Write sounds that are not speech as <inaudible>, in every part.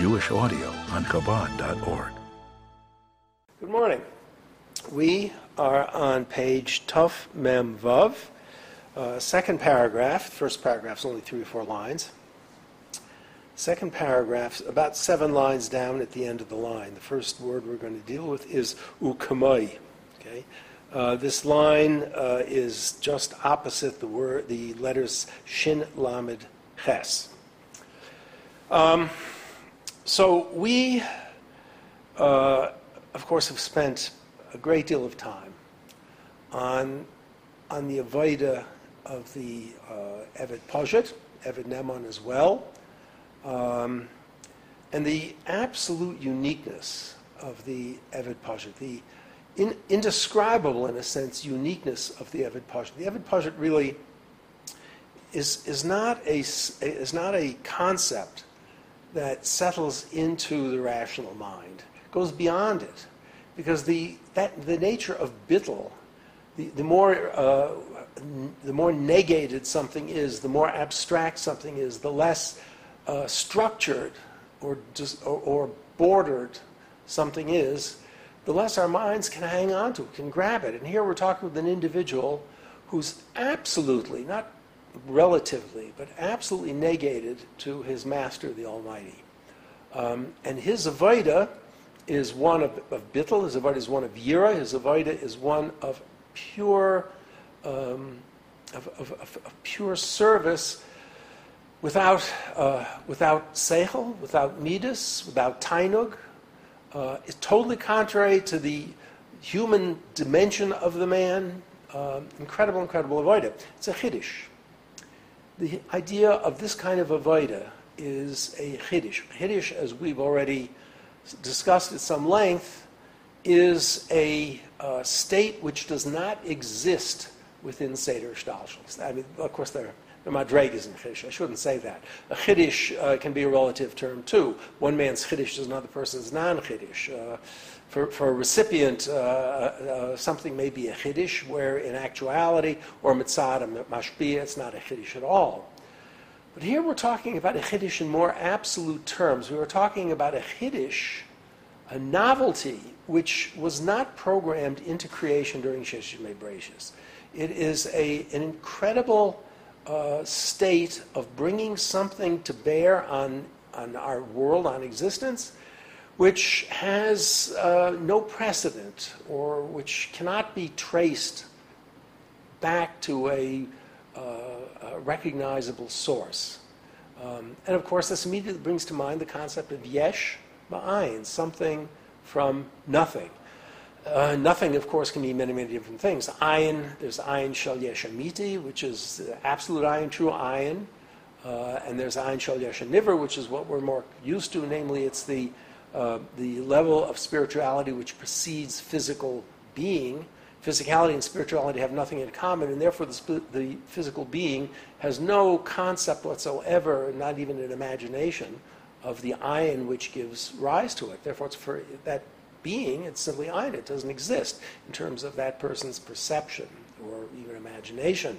Jewish audio on Chabad.org. Good morning. We are on page Tuf Mem Vav, uh, second paragraph. First paragraph is only three or four lines. Second paragraph, about seven lines down at the end of the line. The first word we're going to deal with is ukamai. Okay, uh, this line uh, is just opposite the word, the letters shin lamed ches. Um, so we, uh, of course, have spent a great deal of time on on the avoda of the uh, Eved Pajit, Eved Neman as well. Um, and the absolute uniqueness of the Evid Pajit, the in, indescribable, in a sense, uniqueness of the Evid Pajit. The Evid Pajit really is, is, not a, is not a concept that settles into the rational mind, goes beyond it. Because the, that, the nature of bittel, the, the, more, uh, the more negated something is, the more abstract something is, the less uh, structured or, just, or, or, bordered something is, the less our minds can hang on to, can grab it. And here we're talking with an individual who's absolutely, not relatively, but absolutely negated to his master, the Almighty. Um, and his Avodah is one of, of Bittel, his Avodah is one of Yira, his Avodah is one of pure, um, of, of, of, pure service without, uh, without seichel, without midas, without tainug, uh, is totally contrary to the human dimension of the man. Uh, incredible, incredible avoida. It's a chiddush. The idea of this kind of avoida is a chiddush. Chiddush, as we've already discussed at some length, is a uh, state which does not exist within Seder Shtalshus. I mean, of course, there the madreg is in chiddush. I shouldn't say that. A chiddush uh, can be a relative term too. One man's chiddush is another person's non-chiddush. Uh, for, for a recipient, uh, uh something may be a chiddush, where in actuality, or mitzad, mashpia, it's not a chiddush at all. But here we're talking about a chiddush in more absolute terms. We were talking about a chiddush, a novelty, which was not programmed into creation during Sheshes Mebrachis. It is a, an incredible uh, state of bringing something to bear on, on our world, on existence, which has uh, no precedent or which cannot be traced back to a, uh, a recognizable source. Um, and of course, this immediately brings to mind the concept of yesh ma'ayin, something from nothing. Uh, nothing, of course, can mean many, many different things. Ayin, there's ayin shal yeshamiti, which is absolute ayin, true ayin. Uh, and there's ayin shal yeshaniver, which is what we're more used to, namely, it's the, uh, the level of spirituality which precedes physical being. Physicality and spirituality have nothing in common, and therefore the, the physical being has no concept whatsoever, not even an imagination, of the ayin which gives rise to it. Therefore, it's for that being, it's simply ein. It doesn't exist in terms of that person's perception or even imagination.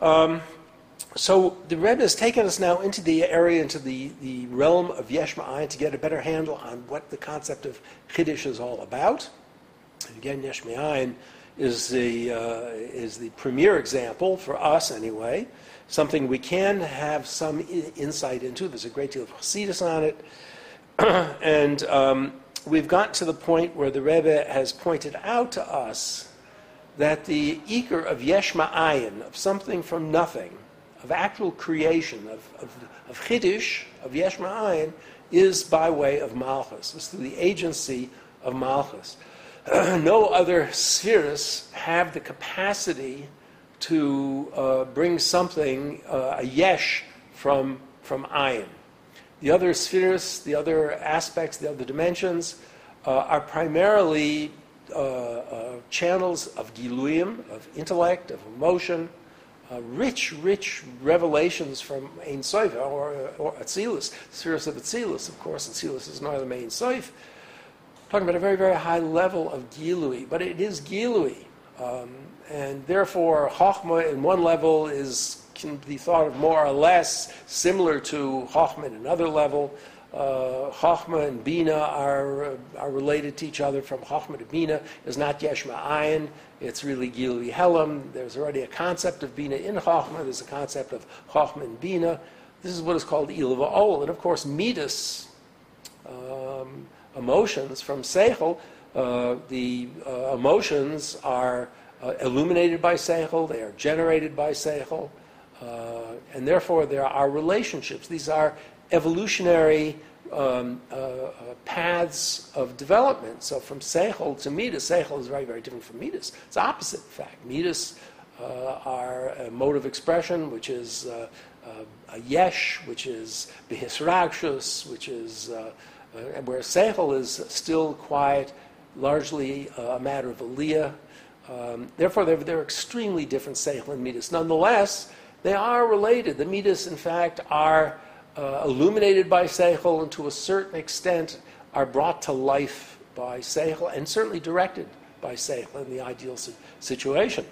Um, so the Rebbe has taken us now into the area, into the, the realm of Yesh Ma'ayin to get a better handle on what the concept of Chiddush is all about. And again, Yesh Ma'ayin is the, uh, is the premier example, for us anyway, something we can have some I- insight into. There's a great deal of Hasidus on it. <clears throat> and um, we've gotten to the point where the Rebbe has pointed out to us that the eager of yesh ma'ayin, of something from nothing, of actual creation, of, of, of chiddush, of yesh ma'ayin, is by way of malchus. It's through the agency of malchus. <clears throat> no other spheres have the capacity to uh, bring something, uh, a yesh, from, from ayin. The other spheres, the other aspects, the other dimensions uh, are primarily uh, uh, channels of giluyim, of intellect, of emotion, uh, rich, rich revelations from Ein Sof, or, or Atzilus, spheres of Atzilus. Of course, Atzilus is not the main Sof. Talking about a very, very high level of gilui, but it is gilui. Um, and therefore, Chochmah in one level is can be thought of more or less similar to Chochmah in another level. Uh, Chachma and Bina are, uh, are related to each other from Chachma to Bina is not Yeshma Ayin. It's really Gilui Helam. There's already a concept of Bina in Chachma. There's a concept of Chachma and Bina. This is what is called Ilva Ol. And of course, Midas, um, emotions from Seichel, uh, the uh, emotions are uh, illuminated by Seichel, they are generated by Seichel, uh, and therefore there are relationships. These are evolutionary um, uh, uh, paths of development. So from Seichel to Midas, Seichel is very, very different from Midas. It's opposite, in fact. Midas are a mode of expression, which is a yesh, which is bihisragshus, which is where Seichel is still quiet, largely a matter of aliyah. Um, therefore, they're, they're, extremely different Seichel and Midas. Nonetheless, they are related. The Midas, in fact, are uh, illuminated by Seichel and to a certain extent are brought to life by Seichel and certainly directed by Seichel in the ideal situation.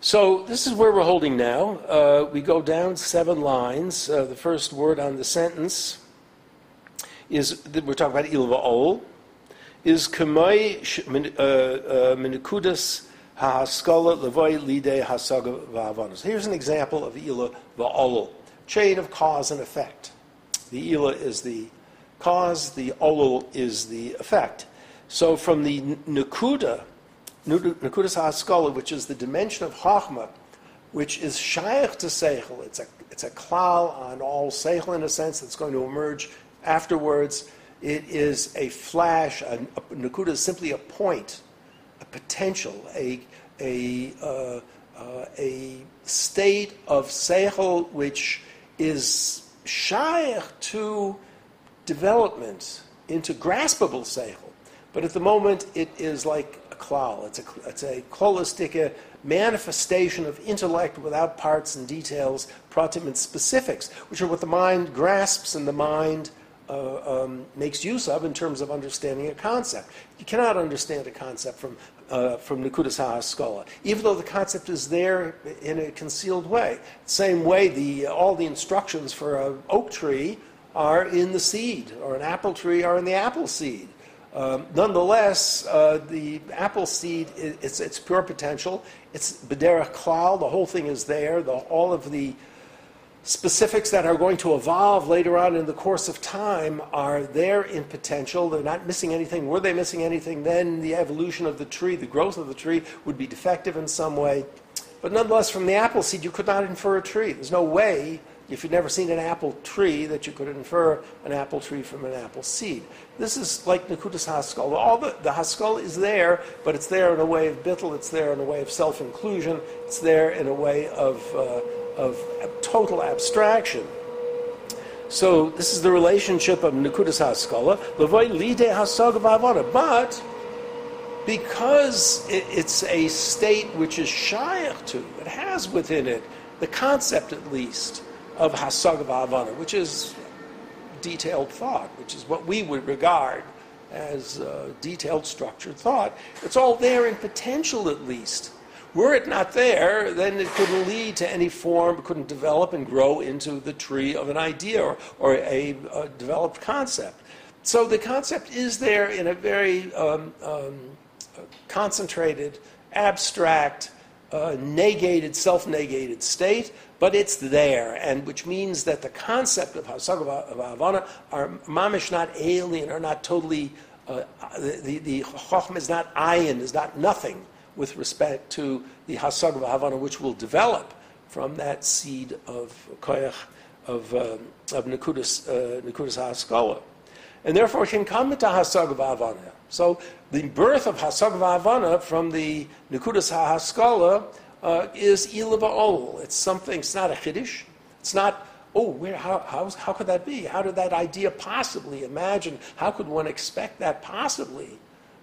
So this is where we're holding now. Uh, we go down seven lines. Uh, the first word on the sentence is that we're talking about ilva ol is kamai uh, uh, minikudas hahaskala levoy lide hasaga va'avanos. Here's an example of ila va'olol, chain of cause and effect. The ila is the cause, the olol is the effect. So from the nakuda, nakudas hahaskala, which is the dimension of chachma, which is shaykh to seichel, it's a, it's a klal on all seichel in a sense that's going to emerge afterwards it is a flash, a, a nakuda is simply a point, a potential, a, a, uh, uh, a state of seichel which is shaykh to development into graspable seichel. But at the moment, it is like a klal. It's a, it's a holistic manifestation of intellect without parts and details, pratim and specifics, which are what the mind grasps and the mind uh, um, makes use of in terms of understanding a concept. You cannot understand a concept from, uh, from Nakudas HaSkala, even though the concept is there in a concealed way. Same way, the, all the instructions for an oak tree are in the seed, or an apple tree are in the apple seed. Um, nonetheless, uh, the apple seed, it's, it's pure potential. It's Bederach Klal, the whole thing is there. The, all of the specifics that are going to evolve later on in the course of time are there in potential. They're not missing anything. Were they missing anything, then the evolution of the tree, the growth of the tree, would be defective in some way. But nonetheless, from the apple seed, you could not infer a tree. There's no way, if you've never seen an apple tree, that you could infer an apple tree from an apple seed. This is like Nakudas Haskell. All the, the Haskell is there, but it's there in a way of bittel, it's there in a way of self inclusion, it's there in a way of. Uh, of total abstraction. So this is the relationship of Nikudas Haskala, Levoy Lide Hasag But because it's a state which is shaykh to, it has within it the concept at least of Hasag Vavana, which is detailed thought, which is what we would regard as uh, detailed structured thought. It's all there in potential at least. Were it not there, then it couldn't lead to any form, couldn't develop and grow into the tree of an idea or, or a, a developed concept. So the concept is there in a very um, um, concentrated, abstract, uh, negated, self-negated state, but it's there, and which means that the concept of Hasag of are mamish not alien, are not totally. Uh, the the, the is not ayin, is not nothing with respect to the Hasag Havana, which will develop from that seed of koyach, of, um, of Nekudas, uh, HaSkala. And therefore can come into Hasag Havana. So the birth of Hasag Havana from the Nekudas HaSkala uh, is Ilava Ol. It's something, it's not a Chiddush. It's not, oh, where, how, how, how could that be? How did that idea possibly imagine? How could one expect that possibly?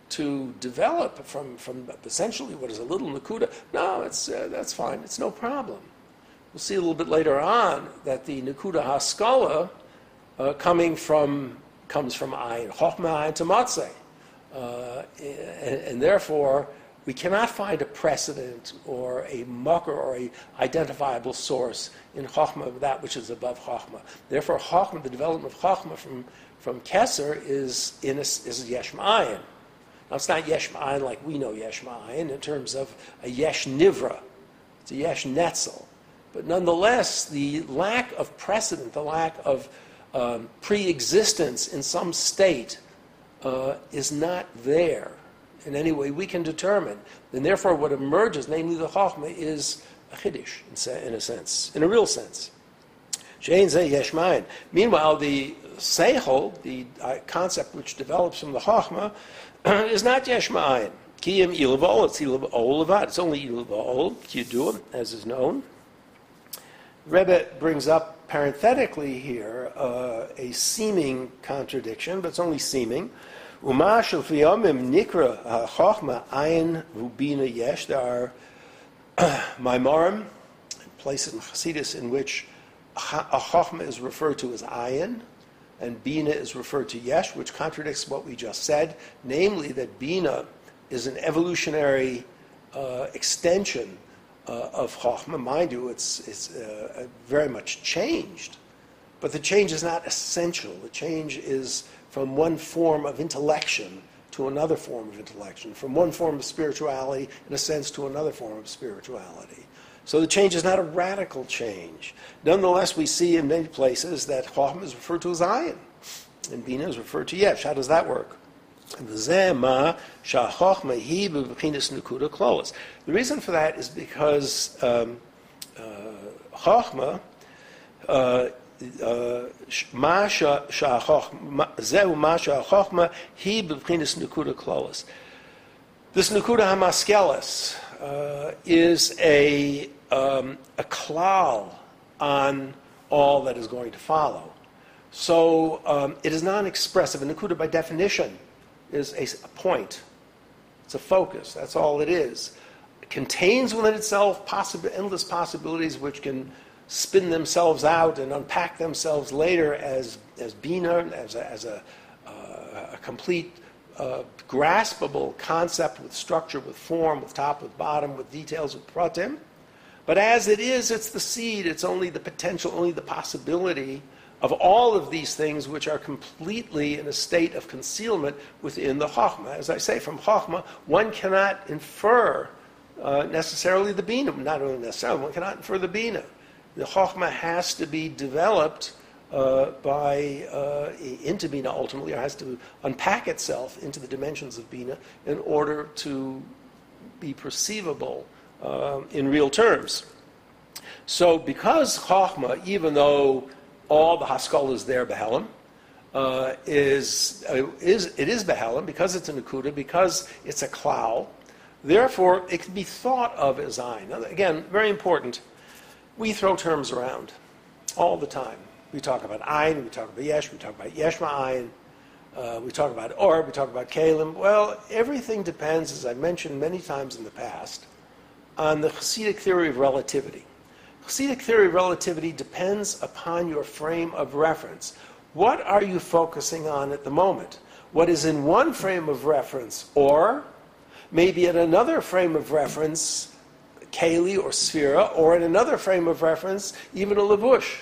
To develop from, from essentially what is a little Nakuda, no, it's, uh, that's fine. It's no problem. We'll see a little bit later on that the Nakuda Haskala uh, coming from, comes from Ayin, Chochma Ayin to Matzeh. Uh, and, and, therefore, we cannot find a precedent or a makor or a identifiable source in Chachma of that which is above Chachma. Therefore, Chachma, the development of Chachma from, from Kesser is, in a, is Yesh Ma'ayin. Now, it's not Yesh Ma'ayin like we know Yesh Ma'ayin in terms of a Yesh Nivra. It's a Yesh Netzel. But nonetheless, the lack of precedent, the lack of um, pre existence in some state uh, is not there in any way we can determine. And therefore, what emerges, namely the Chachma, is a Chiddush, in a sense, in a real sense. Meanwhile, the Seichel, the uh, concept which develops from the Chachma, <clears throat> is not Yesh Ma'ayin. Kiyim Ilavol, it's Ilavolevad, it's only Ilavol, Kiyuduim, as is known. Rebbe brings up parenthetically here uh, a seeming contradiction, but it's only seeming. Uma shel fiyamim nikra chachma ayin vubina yesh. There are <clears throat> maimarim, places in Chassidus in which a chachma is referred to as ayin, and bina is referred to yesh, which contradicts what we just said, namely that bina is an evolutionary uh, extension uh, of chachma. Mind you, it's it's uh, very much changed, but the change is not essential. The change is from one form of intellection to another form of intellection, from one form of spirituality, in a sense, to another form of spirituality. So the change is not a radical change. Nonetheless, we see in many places that Chochmah is referred to as ayin, and Bina is referred to yesh. How does that work? The reason for that is because um, uh, Chochmah, uh, Zehu Chochmah, he b'bchinas nukuda klolis. This nukuda hamaskelis uh, is a um, a klal on all that is going to follow. So um, it is non expressive. And Nakuda, by definition, is a, a, point, it's a focus. That's all it is. It contains within itself endless possibilities which can spin themselves out and unpack themselves later as, as Bina, as a, as a, uh, a complete uh, graspable concept with structure, with form, with top, with bottom, with details, with pratim. But as it is, it's the seed, it's only the potential, only the possibility of all of these things which are completely in a state of concealment within the Chachma. As I say, from Chachma, one cannot infer uh, necessarily the Bina, not only necessarily, one cannot infer the Bina the Chokhmah has to be developed uh, by uh, into Bina ultimately, or has to unpack itself into the dimensions of Bina in order to be perceivable uh, in real terms. So, because Chokhmah, even though all the Haskell is there, Behelim, uh, is, uh, is, it is Behelim, because it's a Nakuda, because it's a klal, therefore it can be thought of as Ein. Again, very important we throw terms around all the time. We talk about Ayin, we talk about Yesh, we talk about Yeshma Ayin, uh, we talk about Or, we talk about Kalim. Well, everything depends, as I've mentioned many times in the past, on the Hasidic theory of relativity. Hasidic theory of relativity depends upon your frame of reference. What are you focusing on at the moment? What is in one frame of reference, or maybe in another frame of reference, Kali or Sphira, or in another frame of reference, even a Lavush,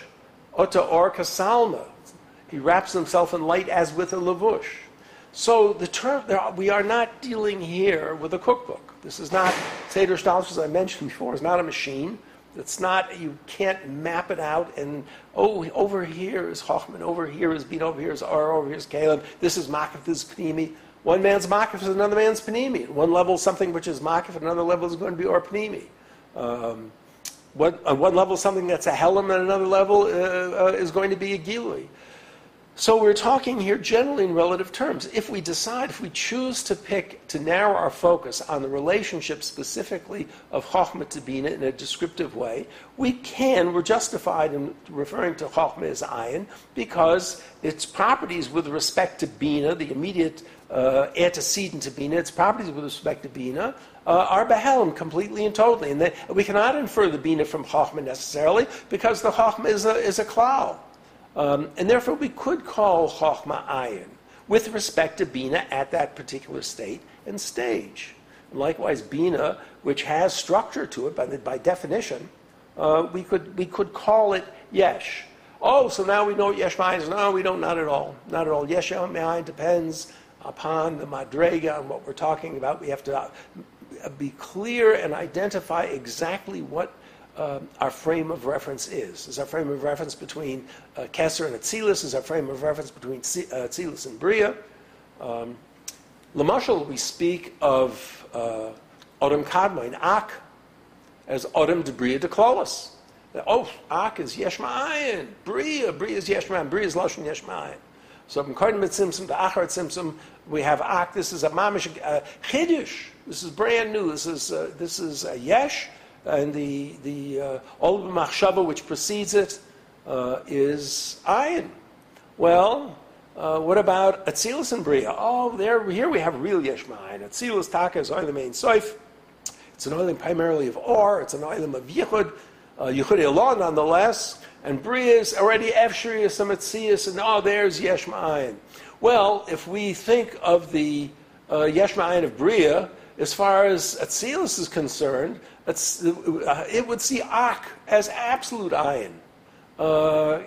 Ota or Kasalma. He wraps himself in light as with a Lavush. So the term, we are not dealing here with a cookbook. This is not, Seder Shtalis, as I mentioned before, is not a machine. It's not, you can't map it out and, oh, over here is Chochmah, over here is Bina, over here is Ar, over here is Caleb, this is Makif, this is Panimi. One man's Makif is another man's Panimi. At one level, something which is Makif, at another level is going to be Or Panimi. Um, what, on one level, something that's a helam, at another level uh, uh, is going to be a gilui. So we're talking here generally in relative terms. If we decide, if we choose to pick, to narrow our focus on the relationship specifically of Chokhmah to Bina in a descriptive way, we can, we're justified in referring to Chokhmah as Ayin because its properties with respect to Bina, the immediate uh, antecedent to Bina, its properties with respect to Bina, uh, are Behelim completely and totally. And that we cannot infer the Bina from Chachma necessarily because the Chachma is a, is a Klal. Um, and therefore we could call Chachma Ayin with respect to Bina at that particular state and stage. likewise Bina, which has structure to it by, by definition, uh, we, could, we could call it Yesh. Oh, so now we know what Yesh Ma'ayin is. No, we don't, not at all. Not at all. Yesh Ma'ayin depends upon the Madrega and what we're talking about. We have to uh, be clear and identify exactly what uh, our frame of reference is. Is our frame of reference between uh, Kesser and Atzilus? Is our frame of reference between uh, Atzilus and Bria? Um, Lamashal, we speak of uh, Odom Kadmon, Ak, as Odom de Bria de Klolis. Oh, Ak is Yeshma'ayin. Bria, Bria is Yeshma'ayin. Bria is Lashon Yeshma'ayin. So from Kodim Tzimtzum to Achar Tzimtzum, we have Ak. This is a Mamish uh. This is brand new. This is, uh, this is a Yesh, and the, the uh, Machshava, which precedes it, uh, is Ayin. Well, uh, what about Atzilus and Bria? Oh, there, here we have real Yeshma'ayin. Atzilus Taka is the main Soif. It's an oiling primarily of Or, it's an oiling of Yichud, uh, Yichud Elon nonetheless, and Bria is already Efshri, some Atzias, and oh, there's Yeshma'ayin. Well, if we think of the uh, of Bria, as far as Atzilus is concerned, uh, it would see Ak as absolute ayin. Uh,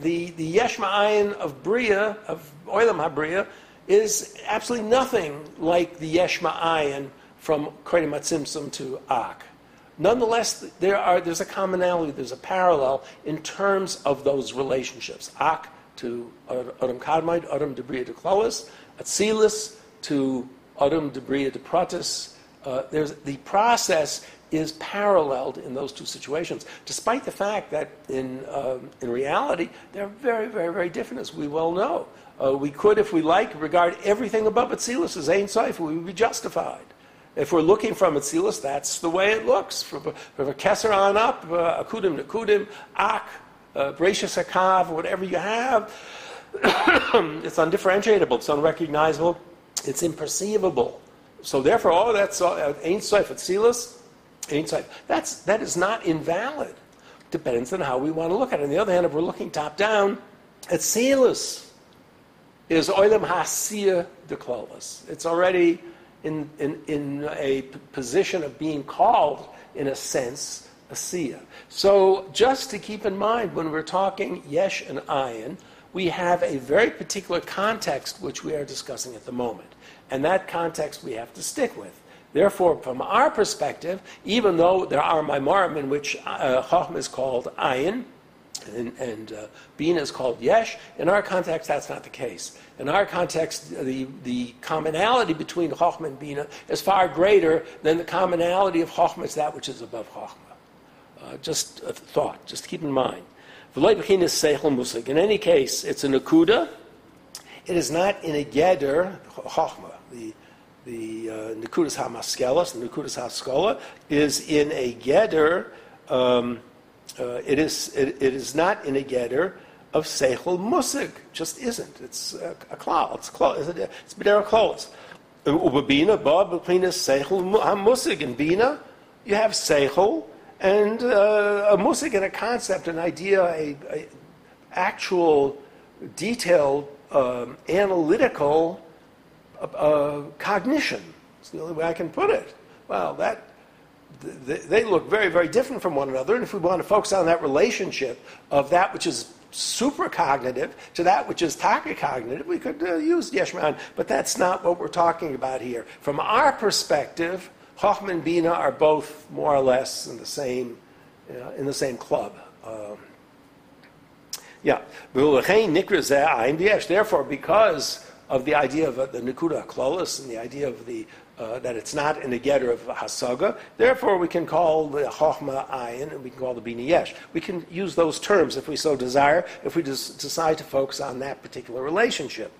the the Yesh Ma'ayin of Bria, of Oilam HaBria, is absolutely nothing like the Yesh Ma'ayin from Kodim Atzimtzum to Ak. Nonetheless, there are, there's a commonality, there's a parallel in terms of those relationships. Ak to Adam Kadmon, Adam Debria to Klolis, Atzilus to Adam Debria de Pratis. Uh, the process is paralleled in those two situations, despite the fact that in, um, in reality, they're very, very, very different, as we well know. Uh, we could, if we like, regard everything above Atzilus as Ein Soif, we would be justified. If we're looking from Atzilus, that's the way it looks. From, from a Kesser on up, uh, Akudim, Nakudim, Ak, uh, Gracious Akav, whatever you have, <coughs> it's undifferentiatable, it's unrecognizable, it's imperceivable. So therefore, oh, that's uh, Ein Soif Atzilus, Ein Soif. That's, that is not invalid. Depends on how we want to look at it. On the other hand, if we're looking top down, Atzilus is Oilam Hasiyah de Klolas. It's already in, in, in a position of being called, in a sense, a Sia. So just to keep in mind when we're talking Yesh and Ayin, we have a very particular context which we are discussing at the moment. And that context we have to stick with. Therefore, from our perspective, even though there are Maimarim in which uh, is called Ayin, and, and uh, Bina is called Yesh. In our context, that's not the case. In our context, the, the commonality between Chochmah and Bina is far greater than the commonality of Chochmah is that which is above Chochmah. Uh, just a thought, just keep in mind. In any case, it's a Nakuda. It is not in a Geder, Chochmah. The, the uh, Nakudas HaMaskelas, the Nakudas HaSkola, is in a Geder. Um, uh, it, is, it, it is not in a getter of seichel musig. Just isn't. It's a, a klal. It's klal. It's, b'derech klolos. Ubabina ba between seichel musig and bina, you have seichel and uh, a musig and a concept, an idea, a, a actual, detailed, um, analytical uh, cognition. It's the only way I can put it. Well, that they look very, very different from one another. And if we want to focus on that relationship of that which is supracognitive to that which is tachocognitive, we could uh, use Yeshman. But that's not what we're talking about here. From our perspective, Chochmah and Bina are both more or less in the same, uh, in the same club. Um, yeah. Therefore, because of the idea of the Nikuda Klolis and the idea of the uh, that it's not in the getter of Hasaga. Therefore, we can call the Chochma Ayin and we can call the Bini Yesh. We can use those terms if we so desire, if we decide to focus on that particular relationship.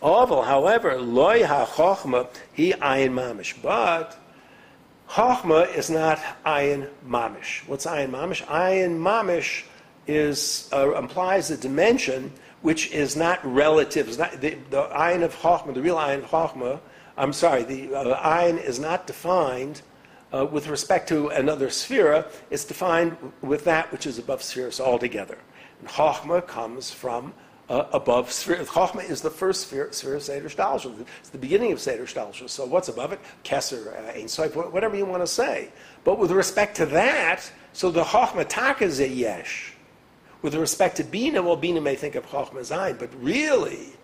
However, loy ha-chochma he ayin mamish. But chochma is not ayin mamish. What's ayin mamish? Ayin mamish is uh, implies a dimension which is not relative. Not, the, the ayin of chochma, the real ayin of chochma, I'm sorry, the uh, ayin is not defined uh, with respect to another sphere, it's defined with that which is above spheres altogether. And comes from uh, above sphere. Chokhmah is the first sphere, sphere of Seder Stalsha. It's the beginning of Seder Stalsha. So what's above it? Kesser, uh, Ein Soif, whatever you want to say. But with respect to that, so the Chokhmah Tak is a Yesh. With respect to Bina, well, Bina may think of Chokhmah Zayin, but really,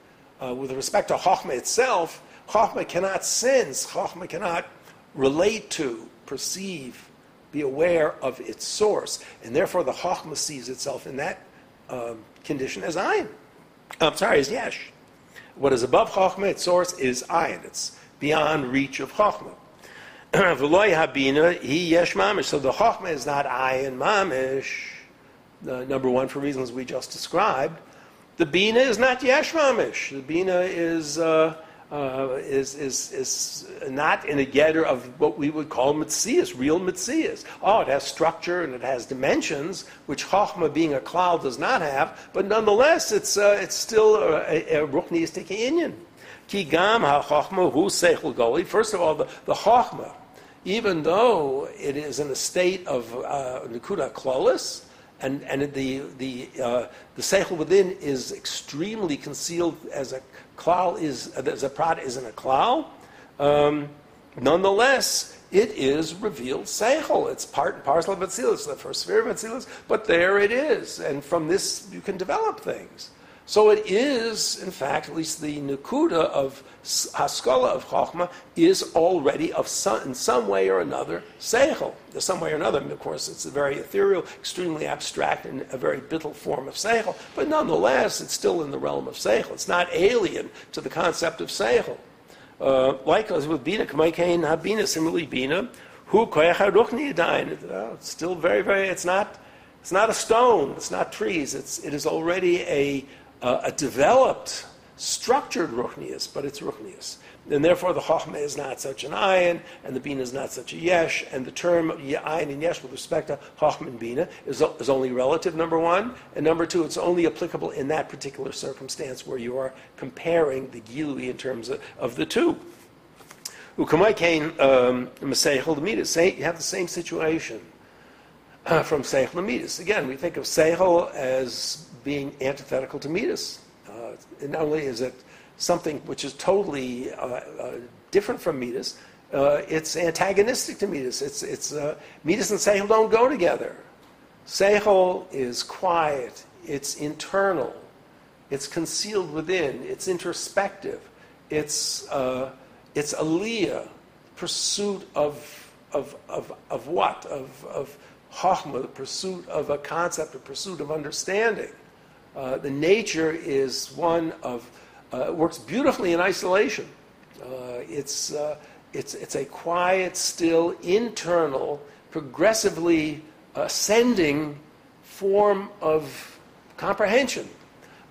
uh, with respect to Chokhmah itself, Chokhmah cannot sense, Chokhmah cannot relate to, perceive, be aware of its source. And therefore, the Chokhmah sees itself in that um, condition as Ayin. I'm sorry, as Yesh. What is above Chokhmah, its source, is Ayin. It's beyond reach of Chokhmah. <clears throat> V'loy habina, he Yesh mamish. So the Chokhmah is not Ayin mamish. Uh, number one, for reasons we just described. The Bina is not Yesh mamish. The Bina is... Uh, uh, is, is, is not in a getter of what we would call mitzias, real mitzias. Oh, it has structure and it has dimensions, which Chachma, being a klal, does not have, but nonetheless, it's, uh, it's still a, a ruchniistic inyan. Ki gam ha-chachma hu seichel goli. First of all, the, the Chachma, even though it is in a state of uh, nikuda klolis, and, and the, the, uh, the seichel within is extremely concealed as a klal is, a prat isn't a klal. Um, nonetheless, it is revealed seichel. It's part and parcel of Atzilus, the first sphere of Atzilus, but there it is. And from this, you can develop things. So it is, in fact, at least the Nakuda of Haskalah of Chokhmah is already of some, in some way or another Seichel. In some way or another, of course, it's a very ethereal, extremely abstract, and a very bittle form of Seichel. But nonetheless, it's still in the realm of Seichel. It's not alien to the concept of Seichel. Uh, likewise with Bina, Kamaikain Habina, similarly Bina, who It's still very, very, it's not, it's not a stone, it's not trees, it's, it is already a uh, a developed, structured ruchnias, but it's ruchnias. And therefore, the chokhmah is not such an ayin, and the bina is not such a yesh, and the term ayin and yesh with respect to chokhmah and bina is, is only relative, number one, and number two, it's only applicable in that particular circumstance where you are comparing the gilui in terms of, of the two. Ukamai kain um, Maseichel You have the same situation uh, from Seichel Lamidus. Again, we think of Seichel as being antithetical to Midas. Uh, not only is it something which is totally uh, uh, different from Midas, uh, it's antagonistic to Midas. It's, it's, uh, Midas and Seichel don't go together. Seichel is quiet, it's internal, it's concealed within, it's introspective, it's, uh, it's aliyah, pursuit of, of, of, of what? Of, of Chachma, the pursuit of a concept, a pursuit of understanding. Uh, the nature is one of, uh, works beautifully in isolation. Uh, it's, uh, it's, it's a quiet, still, internal, progressively ascending form of comprehension.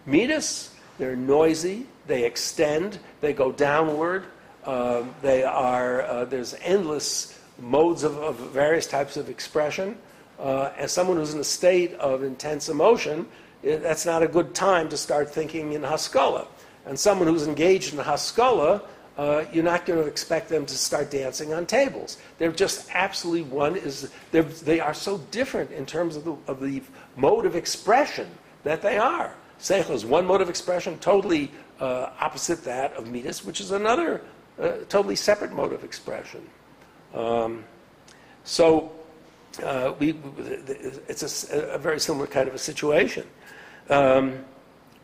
Midas, they're noisy, they extend, they go downward, um, they are, uh, there's endless modes of, of, various types of expression. Uh, as someone who's in a state of intense emotion, that's not a good time to start thinking in Haskalah. And someone who's engaged in Haskalah, uh, you're not going to expect them to start dancing on tables. They're just absolutely one is they are so different in terms of the, of the mode of expression that they are. Seichel is one mode of expression, totally uh, opposite that of Midas, which is another uh, totally separate mode of expression. Um, so uh, we, it's a, a, very similar kind of a situation. Um,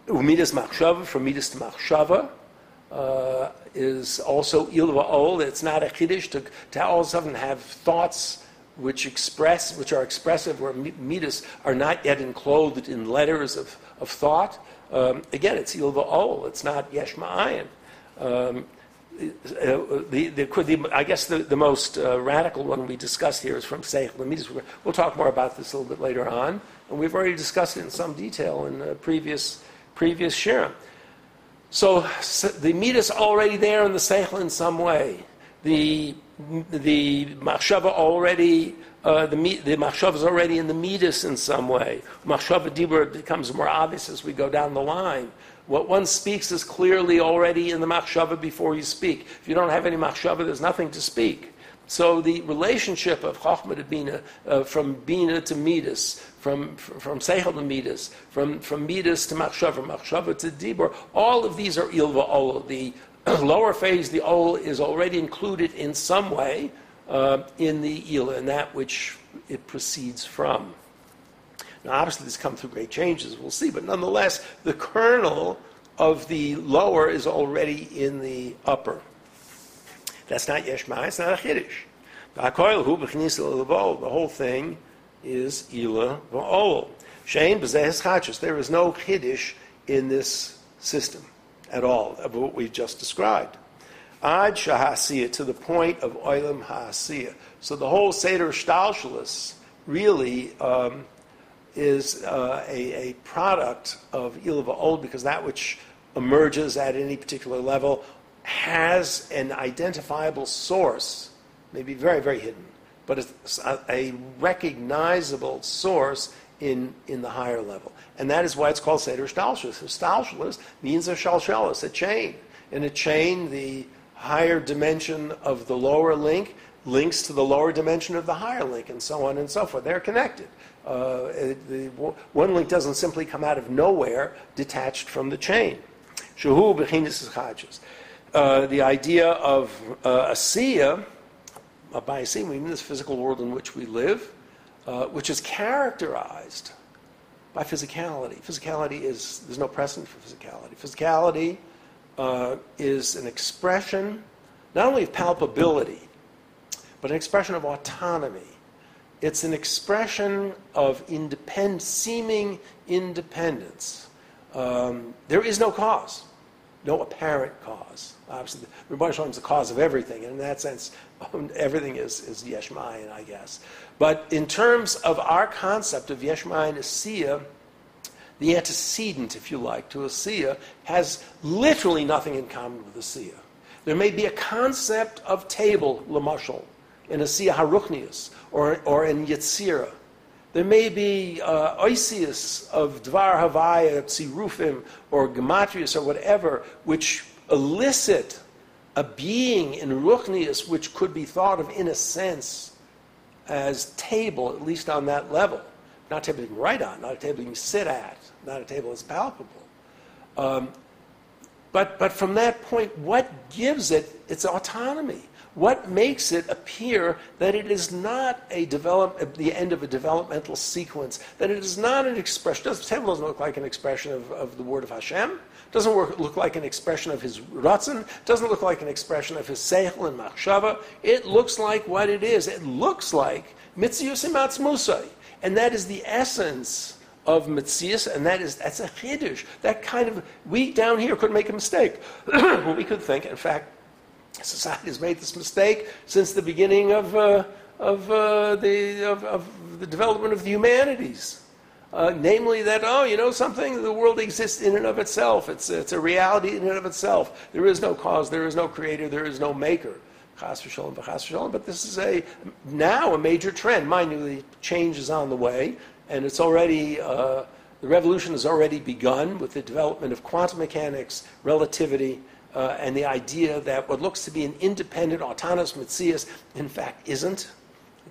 Umidas machshava, from midas to machshava, uh, is also ilva ol. It's not a chiddush to, to all of a sudden have thoughts which express, which are expressive, where midas are not yet enclosed in letters of, of thought. Um, again, it's ilva ol. It's not yesh ma'ayin. Um, uh, the, the, the, I guess the, the most uh, radical one we discussed here is from Seich Lamidus. We'll talk more about this a little bit later on. And we've already discussed it in some detail in the previous, previous shiur. So the is already there in the Seichel in some way. The, the Machshava already, uh, the, the Machshava is already in the Midas in some way. Machshava Dibur becomes more obvious as we go down the line. What one speaks is clearly already in the Machshava before you speak. If you don't have any Machshava, there's nothing to speak. So the relationship of Chachma to Bina, uh, from Bina to Midas, from, from to Midas, from, from Midas to Machshava, Machshava to Dibur, all of these are Ilva Ol. The <clears throat> lower phase, the Ol, is already included in some way uh, in the Ila, and that which it proceeds from. Now, obviously, this come through great changes, we'll see, but nonetheless, the kernel of the lower is already in the upper. That's not Yeshma, it's not a Chiddush. The whole thing is Ila Va'ol. Shein B'zehes Chachas. There is no Chiddush in this system at all of what we've just described. Ad Shahasiyah, to the point of Oilam Ha'asiyah. So the whole Seder Shtalshalis really um, is uh, a, a, product of Ilva Old because that which emerges at any particular level has an identifiable source, maybe very, very hidden, but it's a, a recognizable source in, in the higher level. And that is why it's called Seder Stalshalis. Stalshalis means a shalshalis, a chain. In a chain, the higher dimension of the lower link links to the lower dimension of the higher link, and so on and so forth. They're connected. Uh, the, one link doesn't simply come out of nowhere, detached from the chain. Shahu. Uh, the idea of uh, asiya, uh, by asiya we mean this physical world in which we live, uh, which is characterized by physicality. Physicality is, there's no precedent for physicality. Physicality uh, is an expression not only of palpability, but an expression of autonomy. It's an expression of independ- seeming independence. Um, there is no cause no apparent cause. Obviously, the Rebbe is the cause of everything, and in that sense, <laughs> everything is, is Yesh I guess. But in terms of our concept of Yesh Mayin Asiya, the antecedent, if you like, to Asiya has literally nothing in common with Asiya. There may be a concept of table, Lamashal, in Asiya Haruchnius, or, or in Yetzirah, there may be uh, oisius of Dvar Havaya, Tzirufim, or Gematrius, or whatever, which elicit a being in Ruchnius which could be thought of, in a sense, as table, at least on that level. Not a table you can write on, not a table you can sit at, not a table that's palpable. Um, but, but from that point, what gives it its autonomy? What makes it appear that it is not a develop, the end of a developmental sequence, that it is not an expression, does, table doesn't look like an expression of, of the word of Hashem, doesn't work, look like an expression of his ratzon, doesn't look like an expression of his seichel and machshava. It looks like what it is. It looks like mitzius musay, and that is the essence of mitzias, and that is that's a chiddush. That kind of we down here could make a mistake. <coughs> we could think, in fact, Society has made this mistake since the beginning of, uh, of, uh, the, of, of, the development of the humanities. Uh, namely, that, oh, you know something, the world exists in and of itself. It's, it's a reality in and of itself. There is no cause, there is no creator, there is no maker. But this is a now a major trend. Mind you, the change is on the way, and it's already uh, the revolution has already begun with the development of quantum mechanics, relativity, uh, and the idea that what looks to be an independent, autonomous Metzias, in fact, isn't.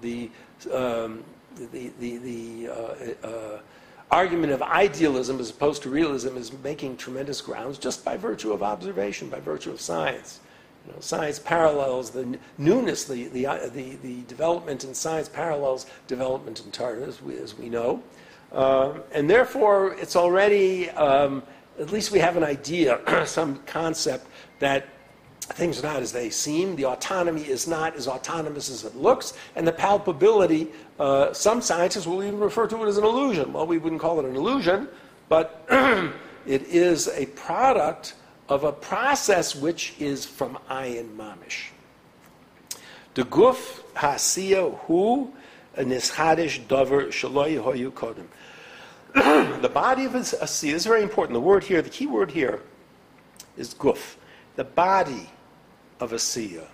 The, um, the, the, the uh, uh, argument of idealism as opposed to realism is making tremendous grounds just by virtue of observation, by virtue of science. You know, science parallels the newness, the, the, uh, the, the development in science parallels development in Torah, as we, as we know. Um, and therefore, it's already, um, at least we have an idea, <clears throat> some concept that things are not as they seem. The autonomy is not as autonomous as it looks. And the palpability, uh, some scientists will even refer to it as an illusion. Well, we wouldn't call it an illusion, but <clears throat> it is a product of a process which is from ayin mamish. The guf hasiya hu nishadish dover shaloi hoyu kodim. <clears throat> The body of a asiya is very important. The word here, the key word here, is guf the body of a Siya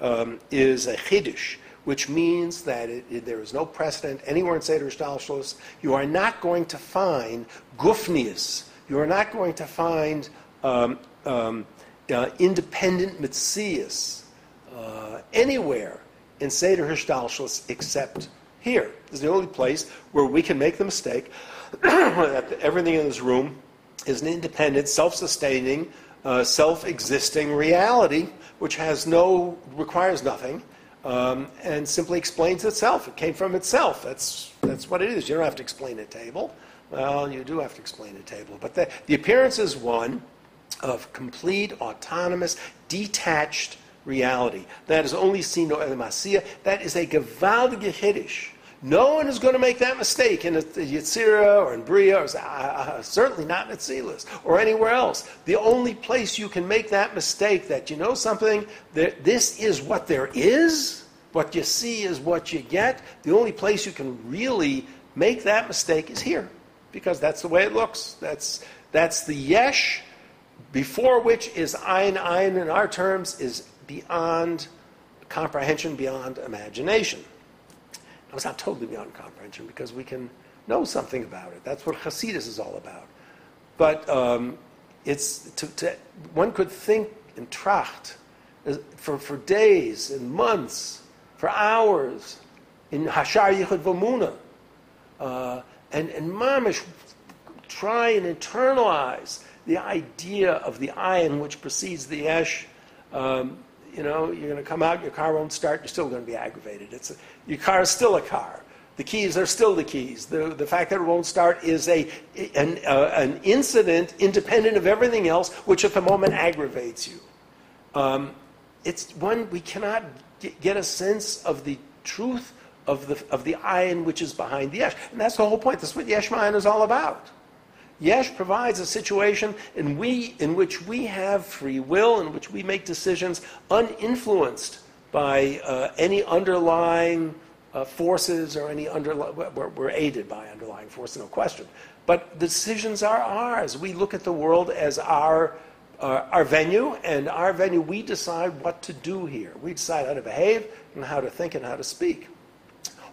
um, is a Chiddush, which means that it, it, there is no precedent anywhere in Seder Shtalshlos. You are not going to find Gufnius. You are not going to find um, um, uh, independent Mitzias uh, anywhere in Seder Hishtalshus except here. This is the only place where we can make the mistake <coughs> that everything in this room is an independent, self-sustaining, uh, self-existing reality, which has no, requires nothing, um, and simply explains itself. It came from itself. That's, that's what it is. You don't have to explain a table. Well, you do have to explain a table. But the, the appearance is one of complete, autonomous, detached reality. That is only seen no. That is a gewaltige Hiddish. No one is going to make that mistake in Yetzirah or in Bria, or uh, uh, certainly not in Atzilus or anywhere else. The only place you can make that mistake that you know something, that this is what there is, what you see is what you get, the only place you can really make that mistake is here because that's the way it looks. That's, that's the yesh, before which is ein, ein in our terms, is beyond comprehension, beyond imagination. Now, it's not totally beyond comprehension because we can know something about it. That's what Hasidus is all about. But um, it's to, to, one could think in tracht for, for days and months, for hours, in Hashar Yichud Vamuna. Uh, and, and mamish try and internalize the idea of the ayin which precedes the yesh. Um, you know, you're going to come out, your car won't start, you're still going to be aggravated. It's your car is still a car. The keys are still the keys. The, the fact that it won't start is a, an, uh, an incident independent of everything else, which at the moment aggravates you. Um, it's one we cannot get a sense of the truth of the, of the ayin which is behind the yesh. And that's the whole point. That's what yesh ma'ayin is all about. Yesh provides a situation in, we, in which we have free will, in which we make decisions uninfluenced by uh, any underlying uh, forces or any underlying, we're, we're, aided by underlying force, no question. But the decisions are ours. We look at the world as our, uh, our venue, and our venue, we decide what to do here. We decide how to behave and how to think and how to speak.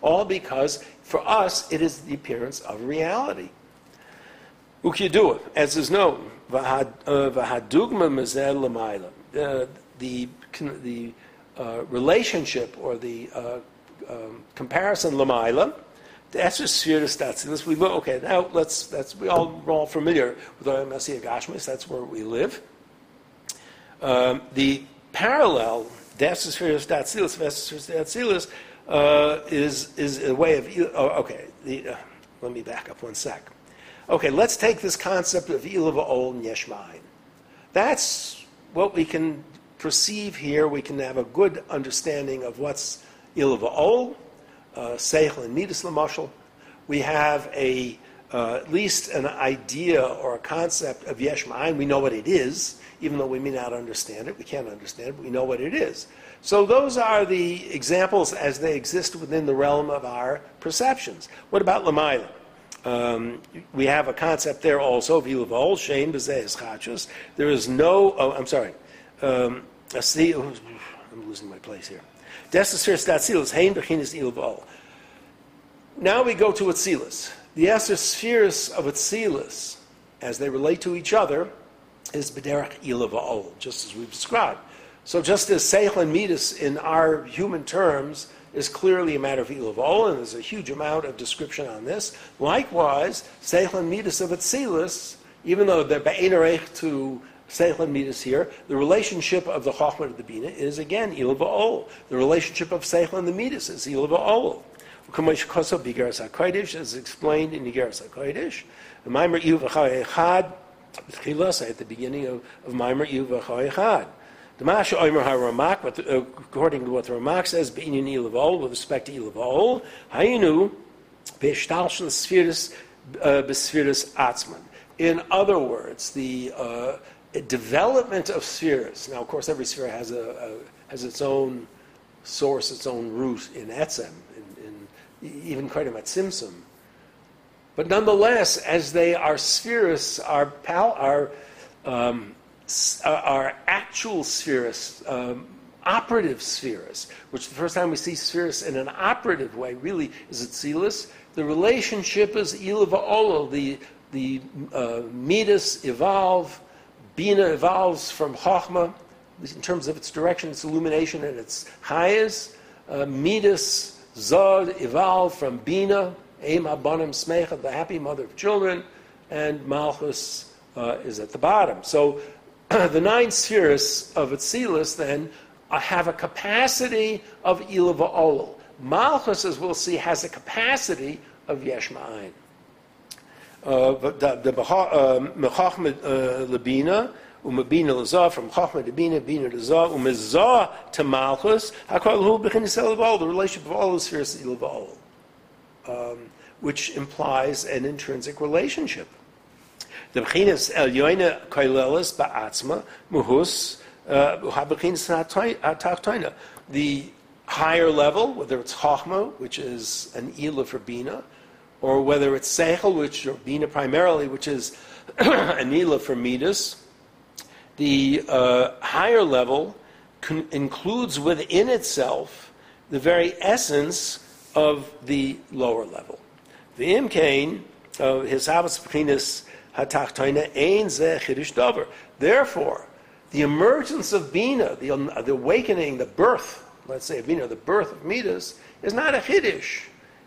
All because, for us, it is the appearance of reality. Ukidu, as is known, v'hadugma mazel l'mayla. The, the uh, relationship or the uh, um, comparison l'mayla, the Eser sphere Statsilis, we look, okay, now let's, that's, we all, we're all familiar with our Messiah Gashmis, that's where we live. Um, the parallel, the Eser sphere Eser Statsilis, uh, is, is a way of, oh, okay, the, uh, let me back up one sec. Okay, let's take this concept of Ilava Ol and Yesh Ma'ayin. That's what we can perceive here. We can have a good understanding of what's Ilava Ol, uh, Seichel and Midas Lamashal. We have a, uh, at least an idea or a concept of Yesh Ma'ayin. We know what it is, even though we may not understand it. We can't understand it, but we know what it is. So those are the examples as they exist within the realm of our perceptions. What about Lamaila? Um, we have a concept there also, Vilavol, Shane, Bezeh, There is no, oh, I'm sorry, um, oh, I'm losing my place here. Now we go to Atzilus. The Eser spheres of Atzilus, as they relate to each other, is Bederach Ilava'ol, just as we've described. So just as Seichel and Midas in our human terms is clearly a matter of Ilavol, and there's a huge amount of description on this. Likewise, Seichel and Midas of Atzilus, even though they're Be'enerech to Seichel Midas here, the relationship of the Chochmah to the Bina is again Ilavol. The relationship of Seichel and the Midas is Ilavol. Kamosh Koso Bigeras HaKodesh, as explained in Bigeras HaKodesh. Maimer Yuv Echad, at the beginning of, of Maimer Yuv Echad. The Masha Omer HaRamak, according to what the Ramak says, Be'inyan Ilavol, with respect to Ilavol, Hayinu, Be'eshtalshel Spheris, uh, Bespheris Atzman. In other words, the uh, development of spheres, now of course every sphere has, a, a has its own source, its own root in Etzem, in, in even quite a Tzimtzum. But nonetheless, as they are spheres, are, pal, um, are actual spheres, um, operative spheres, which the first time we see spheres in an operative way really is Atzilus. The relationship is Ilava Olo, the, the uh, evolve, Bina evolves from Chochmah in terms of its direction, its illumination, and its highest. uh, Midas Zod evolved from Bina, Eim Abanim Smecha, the happy mother of children, and Malchus uh, is at the bottom. So <clears throat> the nine spheres of Atzilus then uh, have a capacity of Ilava Olol. Malchus, as we'll see, has a capacity of Yesh Ma'ayin. Uh, the Mechachmet Labina, umabina lazah from chachma to bina, bina to zah, to malchus. Hakol hu b'chinis el the relationship of all the spheres to um, which implies an intrinsic relationship. The b'chinis el yoina koilelis ba'atzma muhus uh, ha'b'chinis The higher level, whether it's chachma, which is an ila for bina, or whether it's seichel, which or bina primarily, which is <clears throat> Anila for midas, the uh, higher level con- includes within itself the very essence of the lower level. The imkain of his habas pekinis hatachtoina ein ze chidush dover. Therefore, the emergence of bina, the, the awakening, the birth, let's say of bina, the birth of midas, is not a chiddush.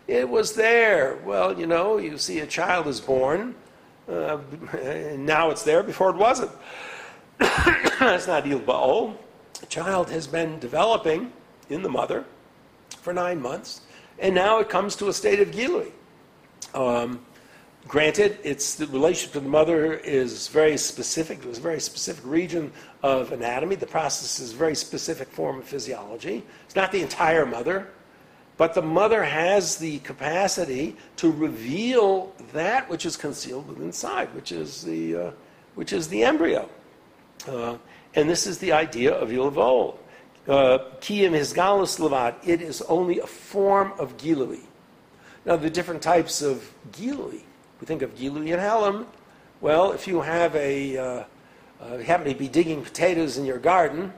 It was there. Well, you know, you see a child is born, uh, and <laughs> now it's there. Before it wasn't. <coughs> That's not Il Ba'ol. The child has been developing in the mother for nine months, and now it comes to a state of Gilui. Um, granted, it's the relationship to the mother is very specific. There's a very specific region of anatomy. The process is a very specific form of physiology. It's not the entire mother, but the mother has the capacity to reveal that which is concealed inside, which is the, uh, which is the embryo. Uh, and this is the idea of Yilvol. Uh, Kiyim Hisgalus Levad, it is only a form of Gilui. Now, the different types of Gilui, we think of Gilui and Helam. Well, if you have a, uh, uh, happen to be digging potatoes in your garden,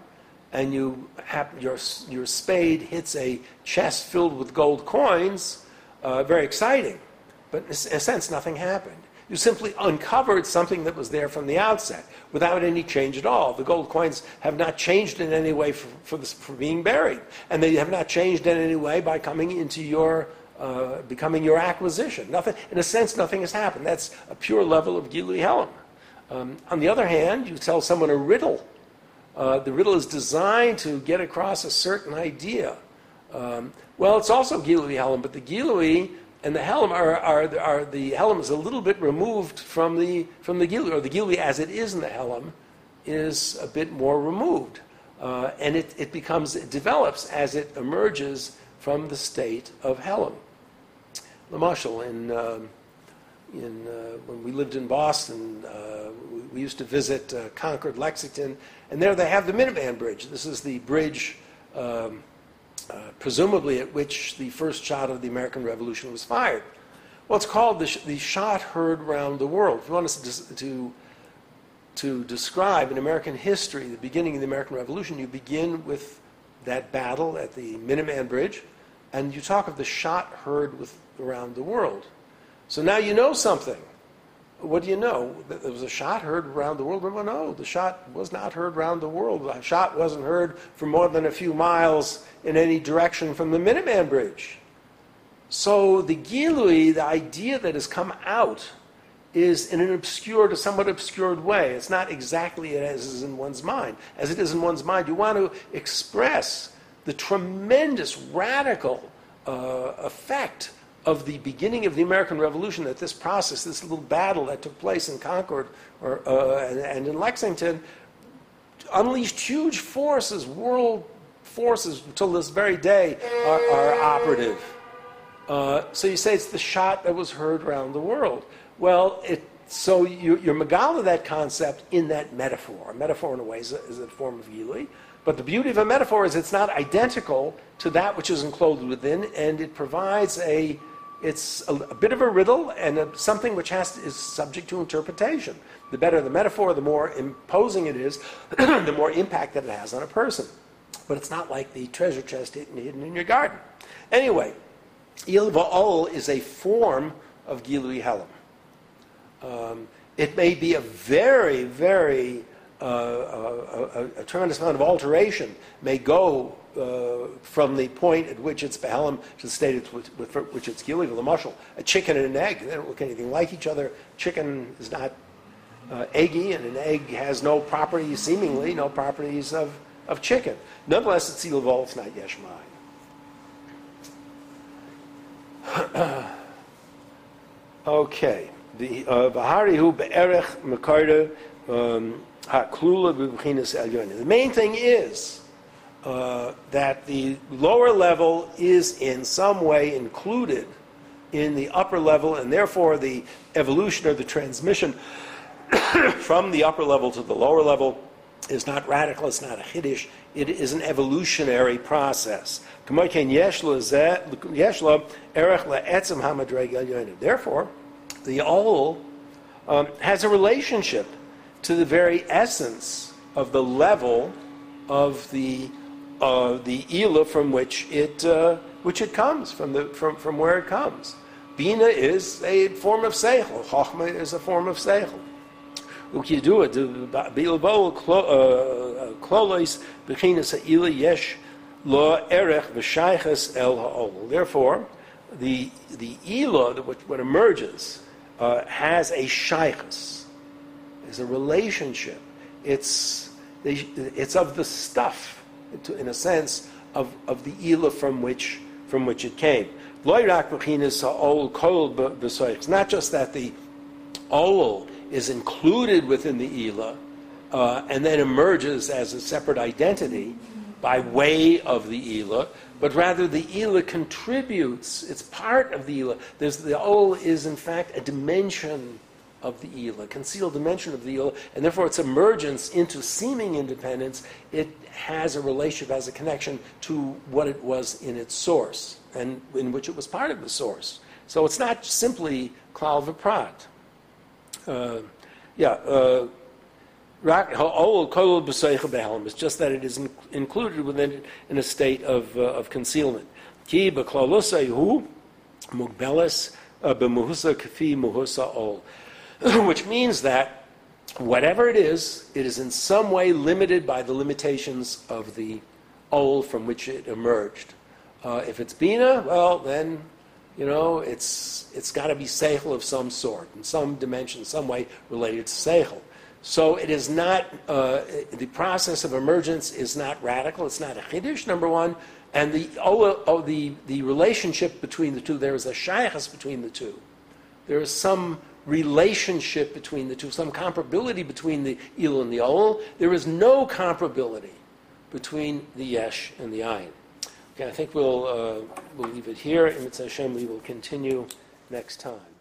and you your, your spade hits a chest filled with gold coins, uh, very exciting. But in a sense, nothing happened. You simply uncovered something that was there from the outset without any change at all. The gold coins have not changed in any way for, for, for being buried, and they have not changed in any way by coming into your uh, becoming your acquisition. Nothing, in a sense, nothing has happened. That's a pure level of Gilui Helam. Um, on the other hand, you tell someone a riddle. Uh, the riddle is designed to get across a certain idea. Um, well, it's also Gilui Helam, but the Gilui and the helm are, are, are, the helm is a little bit removed from the from the gilui, or the gilui as it is in the helm is a bit more removed, uh, and it, it becomes it develops as it emerges from the state of helm. Lamashal in um, in uh, when we lived in Boston, uh, we, we, used to visit uh, Concord, Lexington, and there they have the Minuteman Bridge. This is the bridge. Um, uh, presumably at which the first shot of the American Revolution was fired. Well, it's called the, sh- the shot heard round the world. If you want us to, to, to describe in American history the beginning of the American Revolution, you begin with that battle at the Minuteman Bridge, and you talk of the shot heard with, around the world. So now you know something what do you know? There was a shot heard around the world. Well, no, the shot was not heard around the world. The shot wasn't heard for more than a few miles in any direction from the Minuteman Bridge. So the Gilui, the idea that has come out, is in an obscured, a somewhat obscured way. It's not exactly as is in one's mind. As it is in one's mind, you want to express the tremendous, radical uh, effect of the beginning of the American Revolution, that this process, this little battle that took place in Concord or, uh, and, and, in Lexington, unleashed huge forces, world forces, until this very day, are, are operative. Uh, so you say it's the shot that was heard around the world. Well, it, so you, you're Megala that concept in that metaphor. A metaphor, in a way, is a, is a form of Gilui. But the beauty of a metaphor is it's not identical to that which is enclosed within, and it provides a it's a, a, bit of a riddle and a, something which to, is subject to interpretation. The better the metaphor, the more imposing it is, <clears throat> the more impact that it has on a person. But it's not like the treasure chest hidden, hidden in your garden. Anyway, Il Va'ol is a form of Gilui Helam. Um, it may be a very, very uh, a, a, a tremendous amount of alteration may go uh, from the point at which it's Behelim to the state at which, which it's Gili, the mushal. A chicken and an egg, they don't look anything like each other. Chicken is not uh, eggy, and an egg has no properties, seemingly, no properties of, of chicken. Nonetheless, it's Ilavol, it's not Yeshmai. <clears throat> okay. The uh, Bahari hu be'erech mekarda um, haklula b'bchinas elyonim. The main thing is uh, that the lower level is in some way included in the upper level, and therefore the evolution or the transmission <coughs> from the upper level to the lower level is not radical, it's not a Hiddish, it is an evolutionary process. Therefore, the all um, has a relationship to the very essence of the level of the uh, the ila from which it uh, which it comes from the from, from where it comes. Bina is a form of seichel. Chachma is a form of seichel. Ukiyadua bilbo klolos bechinas ha'ila yesh lo erech v'shaychas el ha'ol. Therefore, the the ila, what, what emerges, uh, has a shaychus, is a relationship. It's it's of the stuff in a sense, of, of the ila from which, from which it came. Not just that the ol is included within the ila uh, and then emerges as a separate identity by way of the ila, but rather the ila contributes. It's part of the ila. There's, the ol is in fact a dimension of the ila, concealed dimension of the ila, and therefore its emergence into seeming independence, it has a relationship, has a connection to what it was in its source, and in which it was part of the source. So it's not simply klal v'prat. Uh, yeah. Uh, it's just that it is in, included within it in a state of, uh, of concealment. Ki b'klalusayhu mugbelis uh, b'muhusa muhusa ol. <clears throat> which means that whatever it is, it is in some way limited by the limitations of the old from which it emerged. Uh, if it's Bina, well, then, you know, it's, it's got to be Seichel of some sort, in some dimension, some way related to Seichel. So it is not, uh, the process of emergence is not radical, it's not a Chiddush, number one, and the, oh, oh, the, the relationship between the two, there is a Shaychus between the two. There is some relationship between the two, some comparability between the il and the ol. There is no comparability between the yesh and the ayin. Okay, I think we'll, uh, we'll leave it here. In Mitzvah Hashem, we will continue next time.